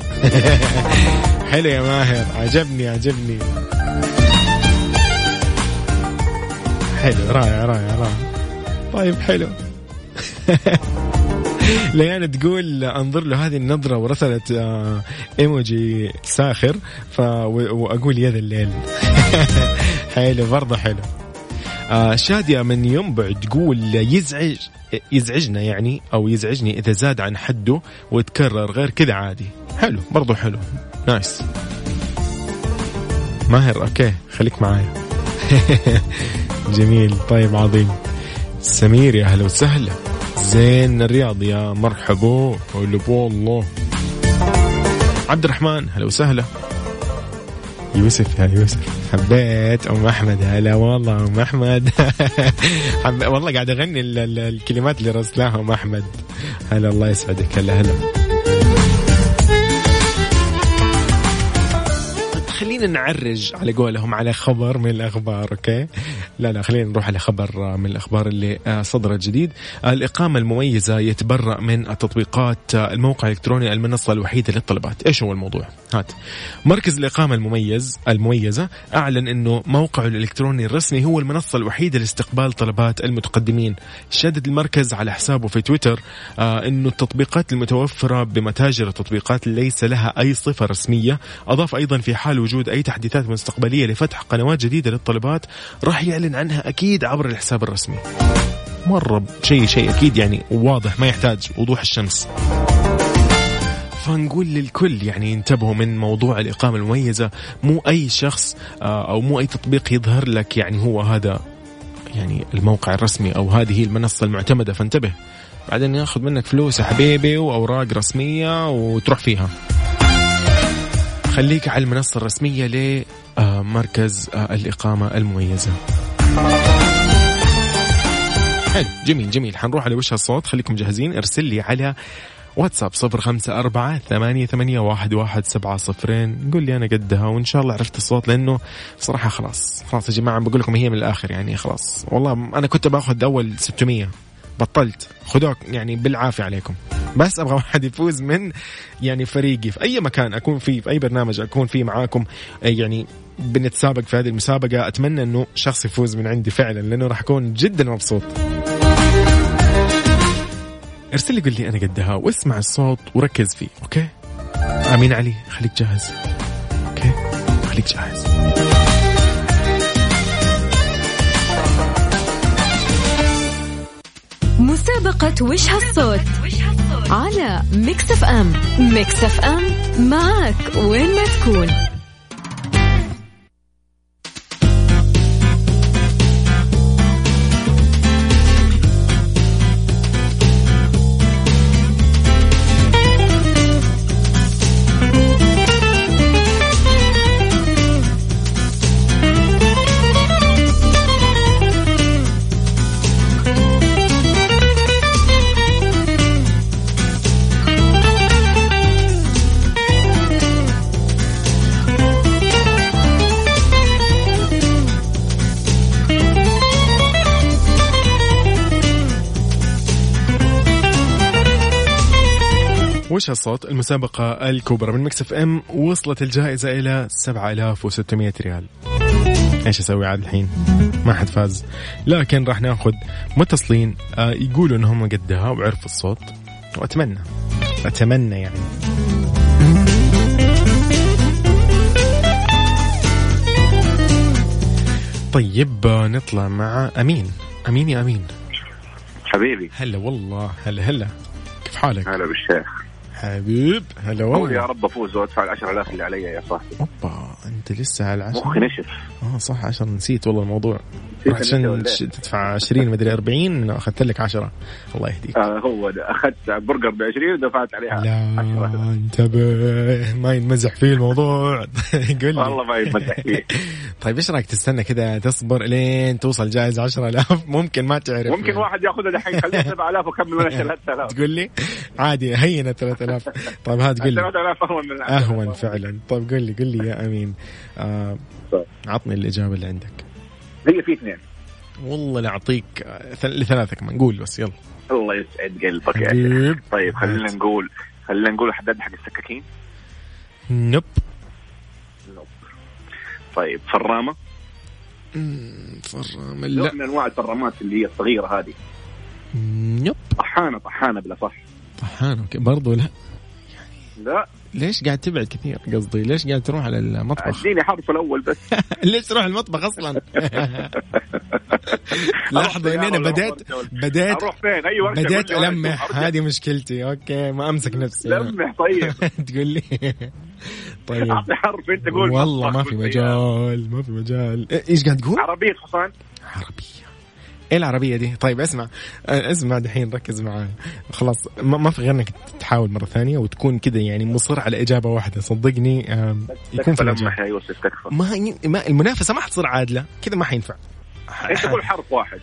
حلو يا ماهر. عجبني عجبني. حلو رائع رائع رائع. طيب حلو. ليان تقول انظر له هذه النظرة ورسلت آه، إيموجي ساخر ف وأقول يا ذا الليل. حلو برضه حلو. آه شادية من ينبع تقول يزعج يزعجنا يعني أو يزعجني إذا زاد عن حده وتكرر غير كذا عادي. حلو برضو حلو. nice. ماهر okay خليك معايا جميل طيب عظيم. سمير يا هلا وسهلا. زين الرياض يا مرحبا. ولبو الله عبد الرحمن هلا وسهلا. يوسف يا يوسف. حبيت أم أحمد هلا والله أم أحمد. حب... والله قاعد أغني ال... ال... الكلمات اللي رسلاها أم أحمد. هلا الله يسعدك. هلا هلا. خلينا نعرج على قولهم على خبر من الأخبار أوكي؟ لا لا خلينا نروح على خبر من الأخبار اللي آه، صدرت جديد. الإقامة المميزة يتبرأ من التطبيقات آه، الموقع الإلكتروني المنصة الوحيدة للطلبات. إيش هو الموضوع؟ هات. مركز الإقامة المميز المميزة أعلن إنه موقعه الإلكتروني الرسمي هو المنصة الوحيدة لاستقبال طلبات المتقدمين. شدد المركز على حسابه في تويتر آه إنه التطبيقات المتوفرة بمتاجر التطبيقات ليس لها أي صفة رسمية. أضاف أيضا في حال وجود أي تحديثات مستقبلية لفتح قنوات جديدة للطلبات راح يعلن عنها أكيد عبر الحساب الرسمي. مرة شيء شيء أكيد يعني واضح ما يحتاج وضوح الشمس. فنقول للكل يعني انتبهوا من موضوع الإقامة المميزة. مو أي شخص آه، أو مو أي تطبيق يظهر لك يعني هو هذا يعني الموقع الرسمي أو هذه المنصة المعتمدة. فانتبه بعدين ياخذ منك فلوس يا حبيبي وأوراق رسمية وتروح فيها. خليك على المنصة الرسمية لمركز آه، الإقامة المميزة. حلو جميل جميل. حنروح على وش الصوت. خليكم جاهزين. ارسل لي على واتساب صفر خمسة أربعة ثمانية, ثمانية واحد, واحد سبعة صفرين. قول لي أنا قدها وإن شاء الله عرفت الصوت لأنه صراحة خلاص. خلاص يا جماعة بقول لكم هي من الآخر يعني خلاص. والله أنا كنت باخذ أول 600 بطلت. خذوك يعني بالعافية عليكم. بس أبغى واحد يفوز من يعني فريقي. في أي مكان أكون فيه في أي برنامج أكون فيه معاكم يعني بنتسابق في هذه المسابقة. أتمنى إنه شخص يفوز من عندي فعلا لأنه راح أكون جدا مبسوط. ارسل لي قل لي أنا قدها واسمع الصوت وركز فيه okay؟ أمين علي خليك جاهز. okay؟ خليك جاهز. مسابقة وش هالصوت؟ على Mix FM. Mix FM معك وين ما تكون. وش هالصوت المسابقة الكبرى من Mix FM وصلت الجائزة إلى 7600 ريال. إيش أسوي عاد الحين؟ ما حد فاز. لكن راح ناخذ متصلين آه، يقولوا انهم قدها وعرفوا الصوت. وأتمنى. أتمنى يعني. طيب نطلع مع أمين. أمين يا أمين. حبيبي. هلا والله. هلا هلا. كيف حالك؟ هلا بالشيخ. حبيب هلا والله. يا رب أفوز وأدفع ال 10000 اللي علي يا صاحبي. أوبا. انت لسه على العشرة مخي نشف. آه صح عشان نسيت والله الموضوع. رحت عشان تدفع 20 مدري 40 أخذت لك 10 الله يهديك. آه هو ده. أخذت برجر ب 20 ودفعت عليها لا 10 انتبه. ما ينمزح فيه الموضوع. قول لي. والله ما يتمدح فيه. طيب إيش رأيك تستنى كذا تصبر لين توصل جائزة 10000 ممكن ما تعرف. ممكن واحد ياخذها دحين. خليه 7000 وكمل من 3000 تقول لي؟ عادي هينة 3000 طيب هات قول لي. 3000 أهون من أهون فعلا. طيب قول لي قول لي يا أمين. آه طيب. عطني الإجابة اللي عندك. هي في اثنين. والله لا أعطيك آه، ثل- لثلاثه كمان قول بس يلا. الله يسعد قلبك يا طيب خلينا. نقول خلينا نقول حداد حق السكاكين. نوب. طيب فرامة. مم، فرامة نوع لا من أنواع الفرامات اللي هي الصغيرة هذه. nope. طحانة طحانة بلا صح طحان okay برضو لا. لا. ليش قاعد تبعد كثير قصدي؟ ليش قاعد تروح على المطبخ؟ اديني حرف الأول بس. ليش تروح المطبخ أصلا؟ لحظة اني أنا بديت بديت أروح فين؟ اي ورشه بديت ألمح. هذه مشكلتي. okay ما أمسك نفسي. لمح طيب. تقول لي. طيب. أعطي حرف أنت قول. والله ما في. مجال ما في مجال. إيش قاعد تقول؟ عربيه حصان عربية إيه العربية دي؟ طيب اسمع اسمع دحين ركز معاي. خلاص ما, في غير إنك تحاول مرة ثانية وتكون كذا يعني مصر على إجابة واحدة. صدقني يكون في تكفى ما, ي... ما المنافسة ما حتصير عادلة. كذا ما حينفع. أنت قول حرف واحد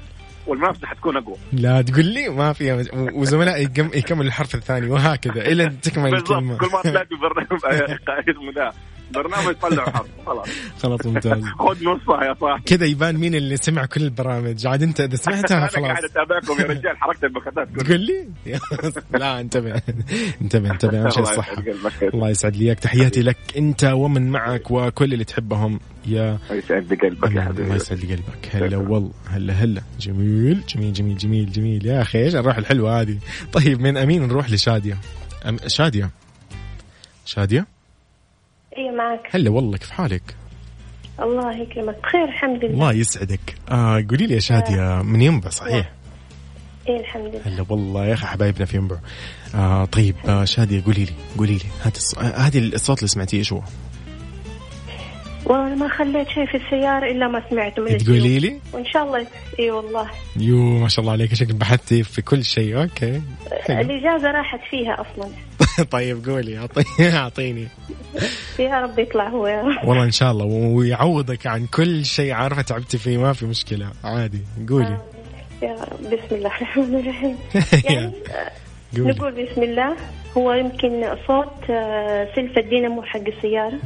والمنافسة حتكون أقوى. لا تقول لي ما فيها مج... وزملائي يكم... يكمل الحرف الثاني وهكذا إلى تكمل الكلمة. كل ما تلاقي برنامج برنامج طلع حرف خلاص. خلاص ممتاز. خذ نصها يا صاحبي. كذا يبان مين اللي سمع كل البرامج. عاد انت إذا سمعتها أنا خلاص. قاعد أتابعكم يا رجال حركه البخاتات كلها. تقول لي؟ لا انتبه. انتبه انتبه. أهم شيء قلبك. الله يسعد لي إياك. تحياتي لك أنت ومن معك وكل اللي تحبهم. يا يسعد قلبك يا حبيبي. الله يسعد لي قلبك. هلا والله. هلا هلا. جميل جميل جميل جميل جميل. يا أخي إيش الروح الحلوة هذه؟ طيب من أمين نروح لشادية. شادية. شادية؟ إيه معك؟ هلا والله كيف حالك؟ الله يكرمك. بخير الحمد لله. الله يسعدك. آه قولي لي يا شادية من ينبع صحيح؟ إيه الحمد لله. هلا والله يا أخي حبايبنا في ينبع. آه طيب آه شادية قولي لي قولي لي هات الص... آه، هذه الصوت اللي سمعتيه إيش هو؟ والله ما خليت شيء في السيارة إلا ما سمعته من تقولي الجيوب. لي؟ وإن شاء الله إي والله. يو ما شاء الله عليك شكلك بحثتي في كل شيء. حلو. الإجازة راحت فيها أصلا. طيب قولي اعطيني أعطيني. يا رب يطلع هو يا رب. والله إن شاء الله ويعوضك عن كل شيء عارفة تعبتي فيه ما في مشكلة عادي قولي. يا رب بسم الله الرحمن الرحيم. يعني آه، قولي. نقول بسم الله. هو يمكن صوت آه، سلف الدينامو حق السيارة.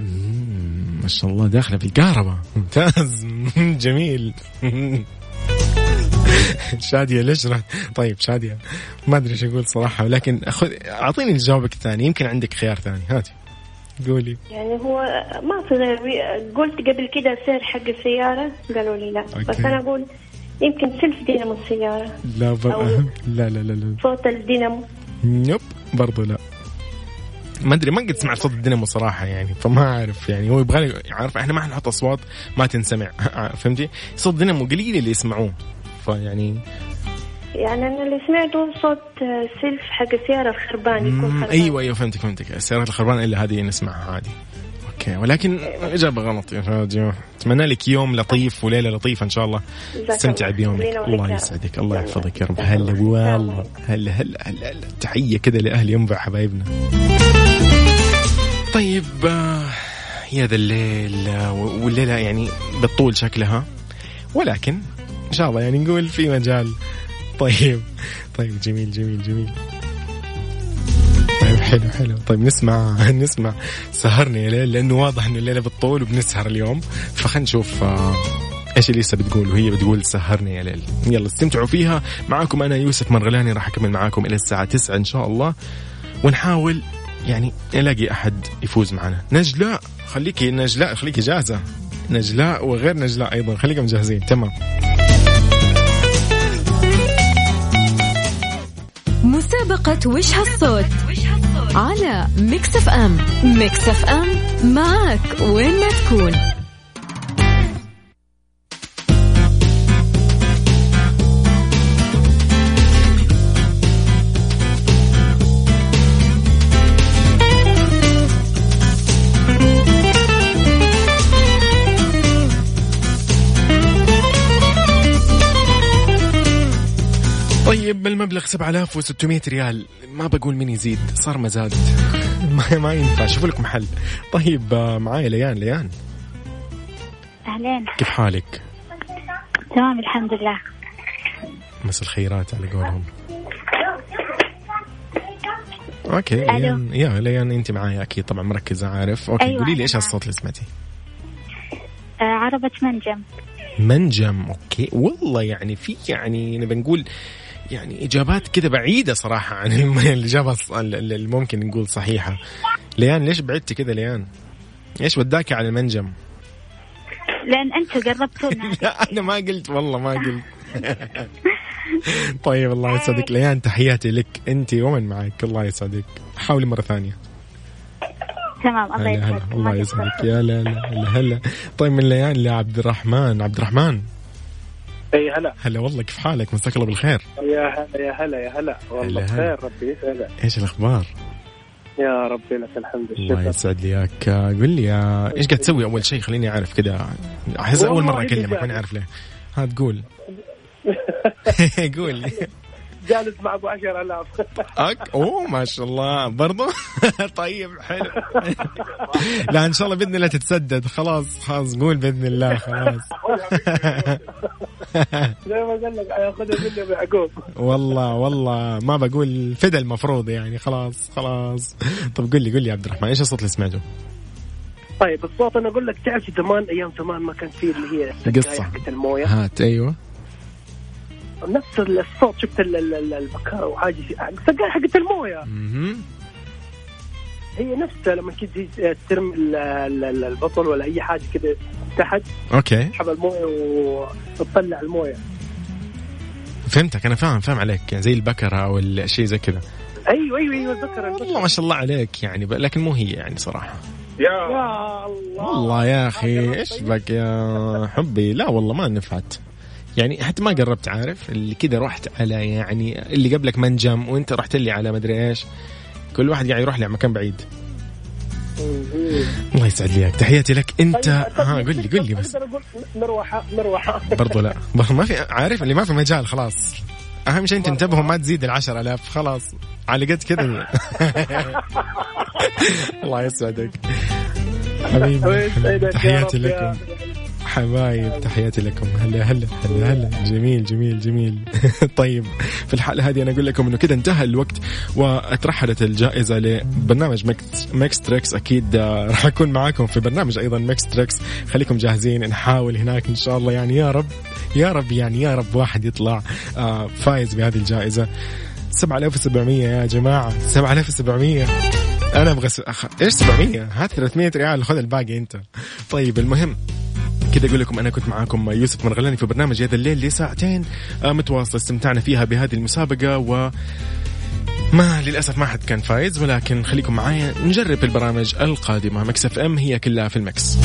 ما شاء الله داخلة في الكهرباء. ممتاز. جميل. شادية ليش رحت طيب شادية. ما أدري إيش أقول صراحة ولكن خذ أعطيني جوابك الثاني يمكن عندك خيار ثاني. هاتي. قولي. يعني هو ما في غير قلت قبل كده سعر حق السيارة قالوا لي لا. أوكي. بس أنا أقول يمكن سلف دينامو السيارة. لا بر... أو- لا لا لا لا. صوت الدينامو. نوب برضو لا. ما أدري ما قد سمعت صوت الدينامو صراحة يعني فما أعرف يعني. هو يبغى عارف إحنا ما حنحط أصوات ما تنسمع. فهمتي؟ صوت الدينامو قليل اللي يسمعوه. فيعني يعني. أنا اللي سمعته صوت سلف حق السيارة الخربان يكون خربان. أيوه أيوه فهمتك فهمتك. السيارات الخربانه إلا هذه نسمعها عادي. أوكي ولكن إجابة غلط يا راجل أتمنى لك يوم لطيف وليلة لطيفة إن شاء الله. استمتع. بيومك. الله. يسعدك. الله. يحفظك يا رب. هلا الله. والله. هلا هلا هلا هلا. تحية كذا لأهل ينبع حبايبنا. طيب آه، يا ذا الليل آه، والليلة يعني بتطول شكلها. ولكن إن شاء الله يعني نقول في مجال. طيب. طيب جميل جميل جميل. طيب حلو حلو. طيب نسمع نسمع. سهرني يا ليل لأنه واضح إنه الليلة بتطول وبنسهر اليوم. فخلينا نشوف آه، إيش إليسا بتقول وهي بتقول سهرني يا ليل. يلا استمتعوا فيها. معاكم أنا يوسف مرغلاني راح أكمل معاكم إلى الساعة 9 إن شاء الله. ونحاول يعني نلاقي أحد يفوز معنا. نجلاء خليكي نجلاء خليكي جاهزة. نجلاء وغير نجلاء أيضا خليكم جاهزين. تمام. مسابقة وش هالصوت؟ على Mix FM. Mix FM معك وين ما تكون. المبلغ 7600 ريال. ما بقول مين يزيد صار مزاد. ما, ما ينفع شوفوا لكم حل. طيب آه، معايا ليان ليان. أهلين. كيف حالك؟ تمام الحمد لله. مسا الخيرات على قولهم. okay ألو. ليان. يا ليان أنت معايا أكيد طبعا مركزة عارف. okay أيوة، قولي لي إيش. هالصوت اللي سمعتيه. آه عربة منجم. منجم okay. والله يعني في يعني نبي نقول يعني إجابات كذا بعيدة صراحة عن الإجابة اللي ممكن نقول صحيحة. ليان ليش بعدتي كذا ليان؟ إيش وداكي على المنجم؟ لأن أنت قربتونا لا أنا ما قلت والله ما قلت. طيب الله يسعدك. ليان تحياتي لك. أنت ومن معك؟ الله يسعدك. حاولي مرة ثانية. تمام الله يسعدك. الله يسعدك. يا لا لا هلا هلا. طيب من ليان؟ لعبد الرحمن. عبد الرحمن. أي هلا. هلا والله كيف حالك؟ مساك الله بالخير. يا هلا يا هلا يا هلا. والله. بخير ربي يسعدك. إيش الأخبار؟ يا ربي لك الحمد الله يسعد لي إياك. قول لي إيش قاعد تسوي أول شيء؟ خليني أعرف كذا أحس أول مرة أكلمك. ماني عارف ليه. ها تقول. قول لي. جالس مع ابو 10000 أك... أوه ما شاء الله. برضو؟ طيب حلو. لا إن شاء الله بإذن الله تتسدد. خلاص خلاص قول بإذن الله خلاص. زي ما قال لك ياخذها مني أبو يعقوب. والله والله. ما بقول فدا المفروض يعني. خلاص خلاص. طب قول لي قول لي يا عبد الرحمن إيش الصوت اللي سمعته؟ طيب الصوت أنا أقول لك تعرف زمان أيام زمان ما كان في اللي هي حقت الموية. هات أيوه. نفس الصوت شفت ال- ال- ال- البكارة وحاجة السقايه حقت الموية. هي نفسها لما كنت تجي ترمي ال- ال- ال- البطل ولا أي حاجة كده تحت أوكي. تسحب الموية وتطلع الموية. فهمتك أنا فاهم فاهم عليك يعني زي البكرة أو الشيء زي كذا. أيوه أيوه أيوه البكرة والله ما شاء الله عليك يعني. لكن مو هي يعني صراحة. يا. يا الله. والله يا أخي إيش بك يا حبي؟ لا والله ما نفعت. يعني حتى ما قربت عارف؟ اللي كذا رحت على يعني اللي قبلك منجم وانت رحت لي على مدري إيش. كل واحد قاعد يروح لي على مكان بعيد الله يسعد لي تحياتي لك. انت ها قول لي قول لي بس. مروحة مروحة. برضو لا. ما في عارف اللي ما في مجال خلاص. أهم شيء انت انتبهوا ما تزيد العشر ألاف. خلاص. على قد كذا. الله يسعدك. حبيبي تحياتي لكم. حبايب تحياتي لكم. هلا هلا هلا هلا. جميل جميل جميل. طيب في الحالة هذه أنا أقول لكم إنه كذا انتهى الوقت واترحلت الجائزة لبرنامج Mix, Tricks. أكيد آه، راح أكون معاكم في برنامج أيضا Mix Tricks. خليكم جاهزين نحاول هناك إن شاء الله. يعني يا رب يا رب يعني يا رب واحد يطلع آه، فايز بهذه الجائزة. 7700 يا جماعة. 7700 أنا أبغى. أخ... إيش 700 هات 300 ريال خذ الباقي أنت. طيب المهم كذا أقول لكم أنا كنت معاكم يوسف مرغلاني في برنامج يا ذا الليل لساعتين آه، متواصله استمتعنا فيها بهذه المسابقة و ما للأسف ما حد كان فايز ولكن خليكم معايا نجرب البرامج القادمة. Mix FM هي كلها في ال mix.